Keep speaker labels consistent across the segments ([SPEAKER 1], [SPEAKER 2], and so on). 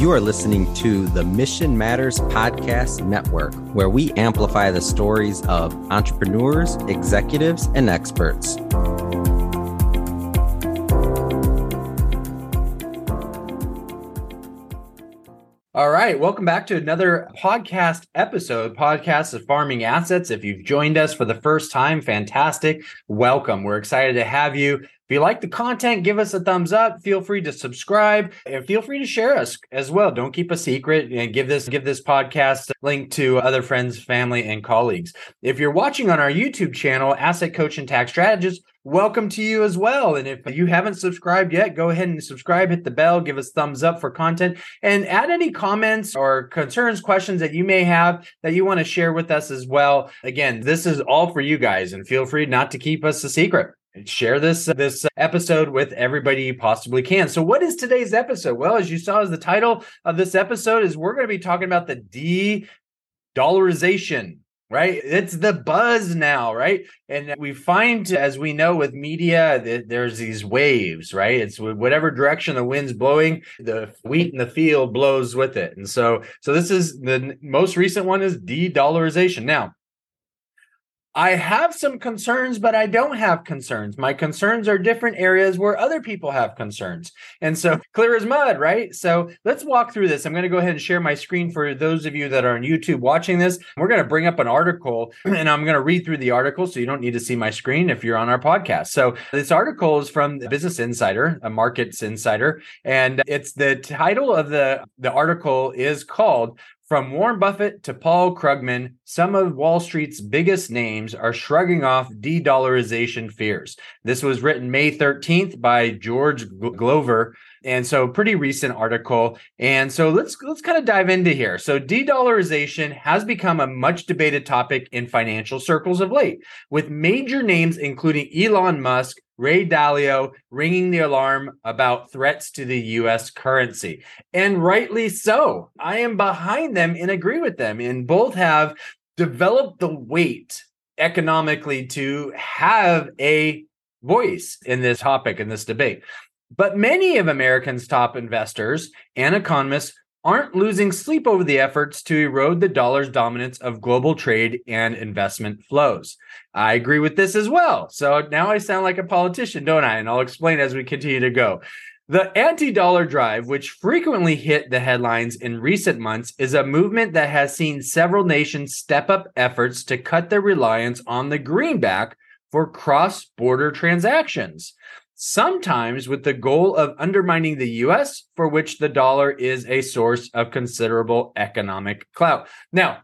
[SPEAKER 1] You are listening to the Mission Matters Podcast Network, where we amplify the stories of entrepreneurs, executives, and experts. All right, welcome back to another podcast episode, podcast of farming assets. If you've joined us for the first time, fantastic. Welcome. We're excited to have you. If you like the content, give us a thumbs up. Feel free to subscribe and feel free to share us as well. Don't keep a secret and give this give this podcast link to other friends, family, and colleagues. If you're watching on our YouTube channel, Asset Coach and Tax Strategist, welcome to you as well. And if you haven't subscribed yet, go ahead and subscribe, hit the bell, give us thumbs up for content, and add any comments or concerns, questions that you may have that you want to share with us as well. Again, this is all for you guys, and feel free not to keep us a secret. Share this uh, this uh, episode with everybody you possibly can. So, what is today's episode? Well, as you saw, as the title of this episode is, we're going to be talking about the de-dollarization right? It's the buzz now, right? And we find, as we know with media, that there's these waves, right? It's whatever direction the wind's blowing, the wheat in the field blows with it. And so, so this is the most recent one is de-dollarization. Now, I have some concerns, but I don't have concerns. My concerns are different areas where other people have concerns. And so clear as mud, right? So let's walk through this. I'm going to go ahead and share my screen for those of you that are on YouTube watching this. We're going to bring up an article and I'm going to read through the article so you don't need to see my screen if you're on our podcast. So this article is from Business Insider, a markets insider, and it's the title of the the article is called from Warren Buffett to Paul Krugman, some of Wall Street's biggest names are shrugging off de dollarization fears. This was written May 13th by George Glover. And so pretty recent article. And so let's let's kind of dive into here. So de-dollarization has become a much debated topic in financial circles of late, with major names including Elon Musk, Ray Dalio ringing the alarm about threats to the US currency. And rightly so. I am behind them and agree with them. And both have developed the weight economically to have a voice in this topic, in this debate. But many of Americans' top investors and economists aren't losing sleep over the efforts to erode the dollar's dominance of global trade and investment flows. I agree with this as well. So now I sound like a politician, don't I? And I'll explain as we continue to go. The anti dollar drive, which frequently hit the headlines in recent months, is a movement that has seen several nations step up efforts to cut their reliance on the greenback for cross border transactions sometimes with the goal of undermining the US, for which the dollar is a source of considerable economic clout. Now,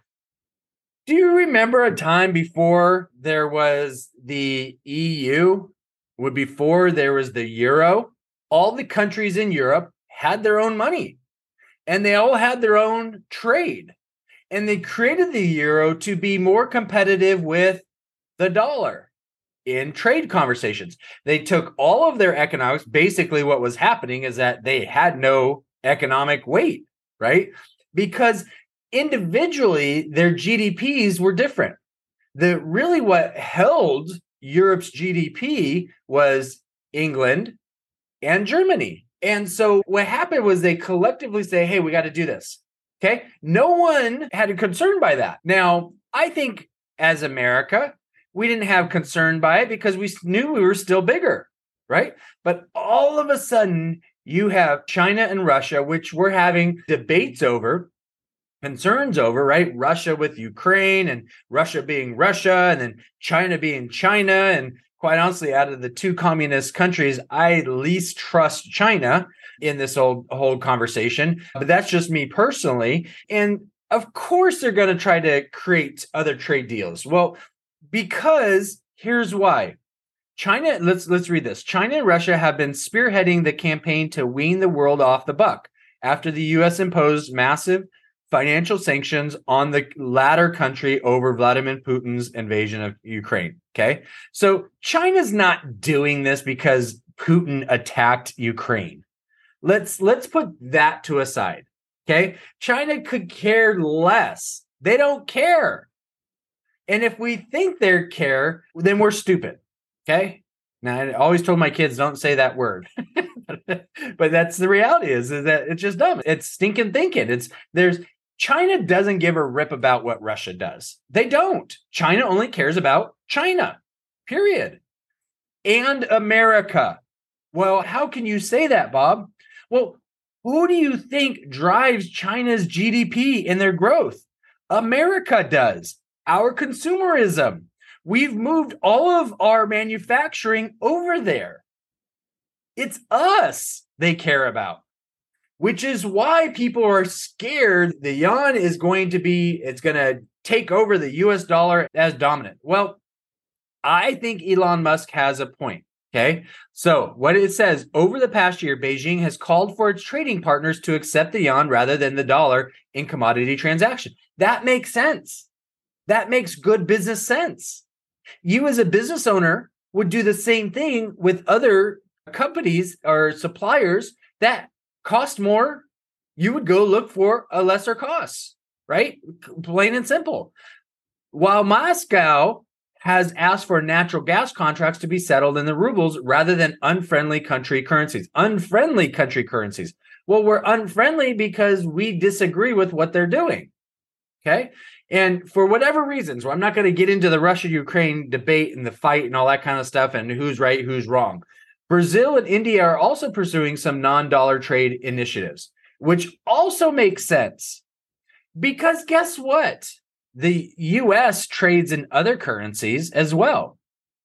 [SPEAKER 1] do you remember a time before there was the EU, before there was the euro? All the countries in Europe had their own money and they all had their own trade. And they created the euro to be more competitive with the dollar in trade conversations. They took all of their economics. Basically, what was happening is that they had no economic weight, right? Because individually, their GDPs were different. The really what held Europe's GDP was England and Germany. And so what happened was they collectively say, hey, we got to do this. Okay. No one had a concern by that. Now, I think as America, we didn't have concern by it because we knew we were still bigger, right? But all of a sudden, you have China and Russia, which we're having debates over, concerns over, right? Russia with Ukraine and Russia being Russia, and then China being China. And quite honestly, out of the two communist countries, I least trust China in this whole, whole conversation. But that's just me personally. And of course, they're going to try to create other trade deals. Well, because here's why. China, let's let's read this. China and Russia have been spearheading the campaign to wean the world off the buck after the US imposed massive financial sanctions on the latter country over Vladimir Putin's invasion of Ukraine. Okay. So China's not doing this because Putin attacked Ukraine. Let's let's put that to a side. Okay. China could care less. They don't care. And if we think they care, then we're stupid. Okay. Now, I always told my kids, don't say that word. but that's the reality is, is that it's just dumb. It's stinking thinking. It's there's China doesn't give a rip about what Russia does. They don't. China only cares about China, period. And America. Well, how can you say that, Bob? Well, who do you think drives China's GDP and their growth? America does. Our consumerism. We've moved all of our manufacturing over there. It's us they care about, which is why people are scared the yuan is going to be, it's going to take over the US dollar as dominant. Well, I think Elon Musk has a point. Okay. So, what it says over the past year, Beijing has called for its trading partners to accept the yuan rather than the dollar in commodity transaction. That makes sense. That makes good business sense. You, as a business owner, would do the same thing with other companies or suppliers that cost more. You would go look for a lesser cost, right? Plain and simple. While Moscow has asked for natural gas contracts to be settled in the rubles rather than unfriendly country currencies. Unfriendly country currencies. Well, we're unfriendly because we disagree with what they're doing. Okay. And for whatever reasons, well, I'm not going to get into the Russia Ukraine debate and the fight and all that kind of stuff and who's right, who's wrong. Brazil and India are also pursuing some non dollar trade initiatives, which also makes sense. Because guess what? The US trades in other currencies as well.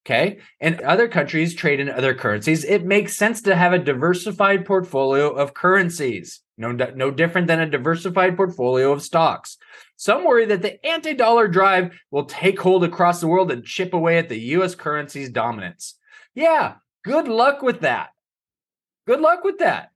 [SPEAKER 1] Okay. And other countries trade in other currencies. It makes sense to have a diversified portfolio of currencies. No, no different than a diversified portfolio of stocks. Some worry that the anti dollar drive will take hold across the world and chip away at the US currency's dominance. Yeah, good luck with that. Good luck with that.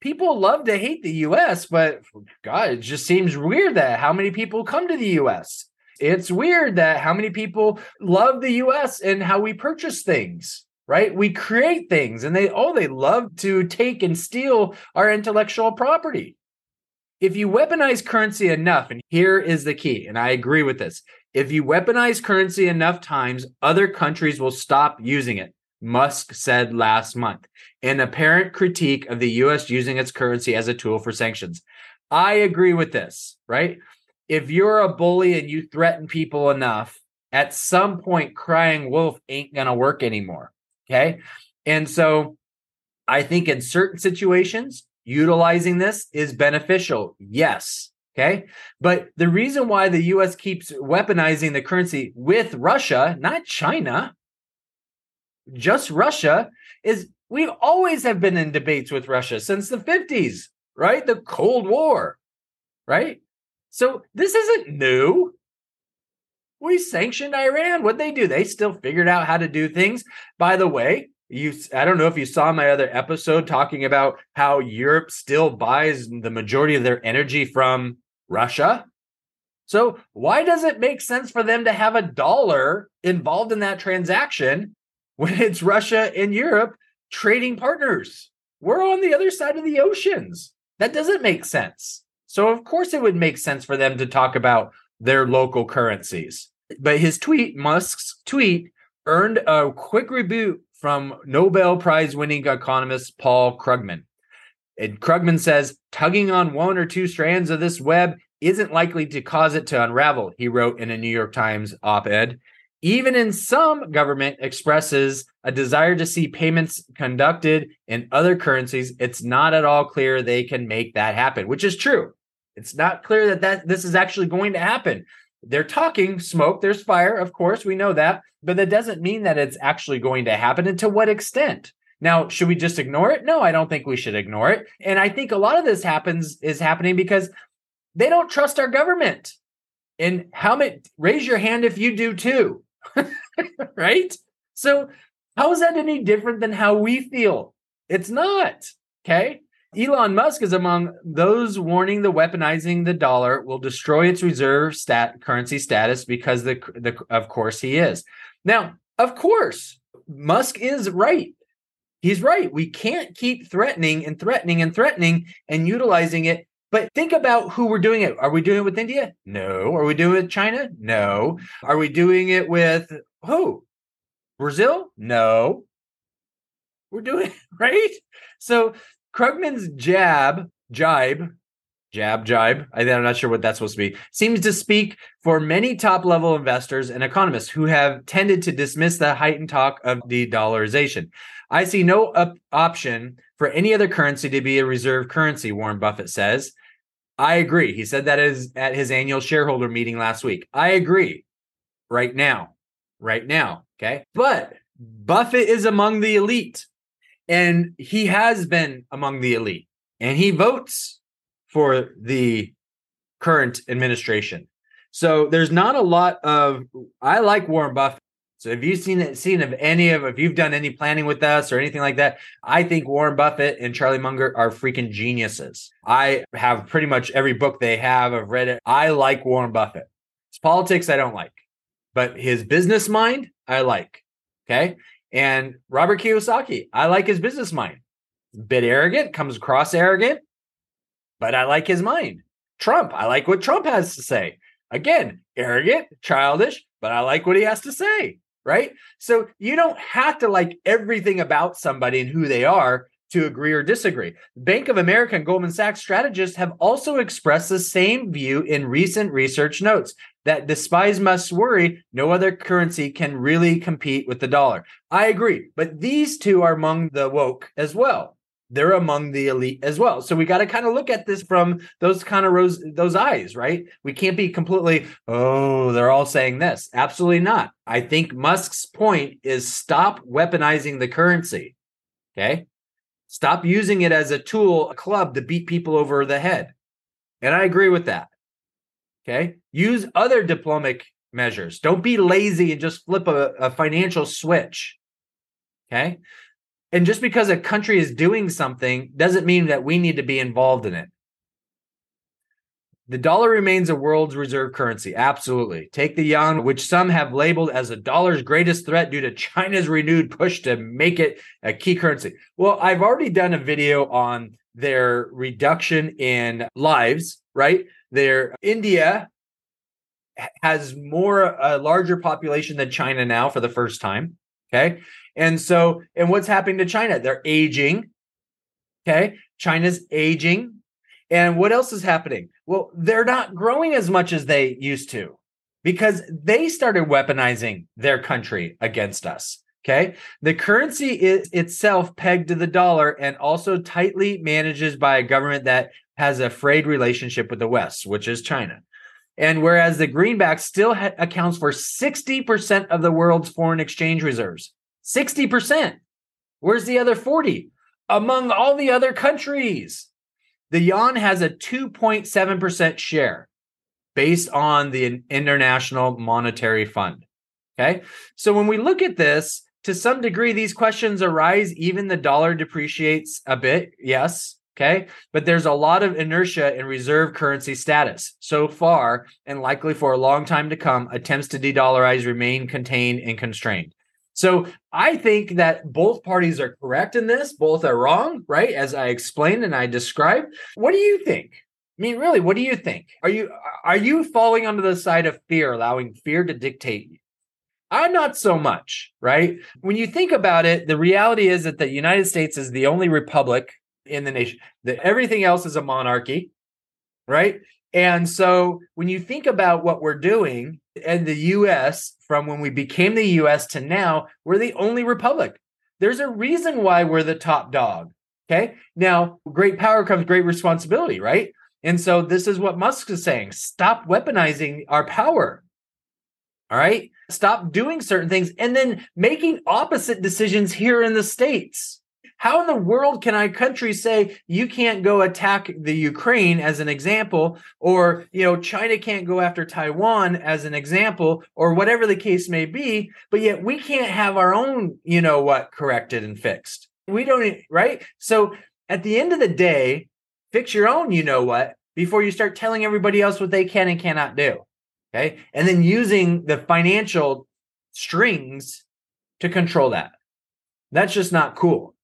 [SPEAKER 1] People love to hate the US, but God, it just seems weird that how many people come to the US. It's weird that how many people love the US and how we purchase things right? We create things and they, oh, they love to take and steal our intellectual property. If you weaponize currency enough, and here is the key, and I agree with this if you weaponize currency enough times, other countries will stop using it. Musk said last month, an apparent critique of the US using its currency as a tool for sanctions. I agree with this, right? If you're a bully and you threaten people enough, at some point, crying wolf ain't going to work anymore. Okay. And so I think in certain situations, utilizing this is beneficial. Yes. Okay. But the reason why the US keeps weaponizing the currency with Russia, not China, just Russia, is we always have been in debates with Russia since the 50s, right? The Cold War, right? So this isn't new. We sanctioned Iran. What'd they do? They still figured out how to do things. By the way, you i don't know if you saw my other episode talking about how europe still buys the majority of their energy from russia so why does it make sense for them to have a dollar involved in that transaction when it's russia and europe trading partners we're on the other side of the oceans that doesn't make sense so of course it would make sense for them to talk about their local currencies but his tweet musk's tweet earned a quick rebuke from Nobel Prize winning economist Paul Krugman. And Krugman says, tugging on one or two strands of this web isn't likely to cause it to unravel, he wrote in a New York Times op ed. Even in some government expresses a desire to see payments conducted in other currencies, it's not at all clear they can make that happen, which is true. It's not clear that, that this is actually going to happen. They're talking smoke, there's fire, of course, we know that, but that doesn't mean that it's actually going to happen. And to what extent? Now, should we just ignore it? No, I don't think we should ignore it. And I think a lot of this happens is happening because they don't trust our government. And how many raise your hand if you do too. right? So, how is that any different than how we feel? It's not. Okay. Elon Musk is among those warning the weaponizing the dollar will destroy its reserve stat currency status because the, the of course he is. Now, of course, Musk is right. He's right. We can't keep threatening and threatening and threatening and utilizing it. But think about who we're doing it. Are we doing it with India? No. Are we doing it with China? No. Are we doing it with who? Brazil? No. We're doing it, right. So Krugman's jab, jibe, jab, jibe. I, I'm not sure what that's supposed to be. Seems to speak for many top level investors and economists who have tended to dismiss the heightened talk of de-dollarization. I see no op- option for any other currency to be a reserve currency, Warren Buffett says. I agree. He said that is at his annual shareholder meeting last week. I agree. Right now. Right now. Okay. But Buffett is among the elite and he has been among the elite and he votes for the current administration. So there's not a lot of I like Warren Buffett. So if you've seen it, seen of any of if you've done any planning with us or anything like that, I think Warren Buffett and Charlie Munger are freaking geniuses. I have pretty much every book they have. I've read it. I like Warren Buffett. His politics I don't like, but his business mind I like. Okay. And Robert Kiyosaki, I like his business mind. Bit arrogant, comes across arrogant, but I like his mind. Trump, I like what Trump has to say. Again, arrogant, childish, but I like what he has to say. Right. So you don't have to like everything about somebody and who they are to agree or disagree. Bank of America and Goldman Sachs strategists have also expressed the same view in recent research notes that despise must worry, no other currency can really compete with the dollar. I agree, but these two are among the woke as well. They're among the elite as well. So we got to kind of look at this from those kind of rose, those eyes, right? We can't be completely, oh, they're all saying this. Absolutely not. I think Musk's point is stop weaponizing the currency. Okay. Stop using it as a tool, a club to beat people over the head. And I agree with that. Okay. Use other diplomatic measures. Don't be lazy and just flip a, a financial switch. Okay. And just because a country is doing something doesn't mean that we need to be involved in it. The dollar remains a world's reserve currency. Absolutely. Take the yuan, which some have labeled as the dollar's greatest threat due to China's renewed push to make it a key currency. Well, I've already done a video on their reduction in lives, right? Their uh, India has more a larger population than China now for the first time. Okay. And so, and what's happening to China? They're aging. Okay. China's aging. And what else is happening? Well, they're not growing as much as they used to because they started weaponizing their country against us. Okay. The currency is itself pegged to the dollar and also tightly manages by a government that has a frayed relationship with the West, which is China. And whereas the greenback still ha- accounts for 60% of the world's foreign exchange reserves, 60%. Where's the other 40? Among all the other countries. The yuan has a 2.7% share based on the International Monetary Fund. Okay. So when we look at this, to some degree, these questions arise. Even the dollar depreciates a bit. Yes. Okay. But there's a lot of inertia in reserve currency status. So far, and likely for a long time to come, attempts to de dollarize remain contained and constrained. So I think that both parties are correct in this, both are wrong, right? As I explained and I described. What do you think? I mean, really, what do you think? Are you are you falling onto the side of fear, allowing fear to dictate you? I'm not so much, right? When you think about it, the reality is that the United States is the only republic in the nation. That everything else is a monarchy, right? And so when you think about what we're doing in the US from when we became the US to now, we're the only republic. There's a reason why we're the top dog. Okay. Now, great power comes great responsibility, right? And so this is what Musk is saying stop weaponizing our power. All right. Stop doing certain things and then making opposite decisions here in the States. How in the world can our country say you can't go attack the Ukraine as an example, or you know China can't go after Taiwan as an example, or whatever the case may be, but yet we can't have our own, you know what, corrected and fixed. We don't, right? So at the end of the day, fix your own, you know what, before you start telling everybody else what they can and cannot do. Okay. And then using the financial strings to control that. That's just not cool.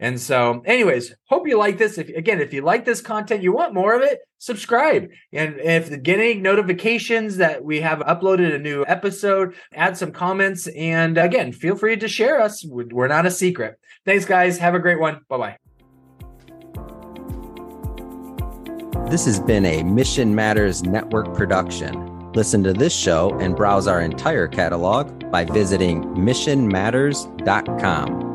[SPEAKER 1] And so, anyways, hope you like this. If again, if you like this content, you want more of it, subscribe. And if getting notifications that we have uploaded a new episode, add some comments. And again, feel free to share us. We're not a secret. Thanks, guys. Have a great one. Bye bye.
[SPEAKER 2] This has been a Mission Matters Network production. Listen to this show and browse our entire catalog by visiting missionmatters.com.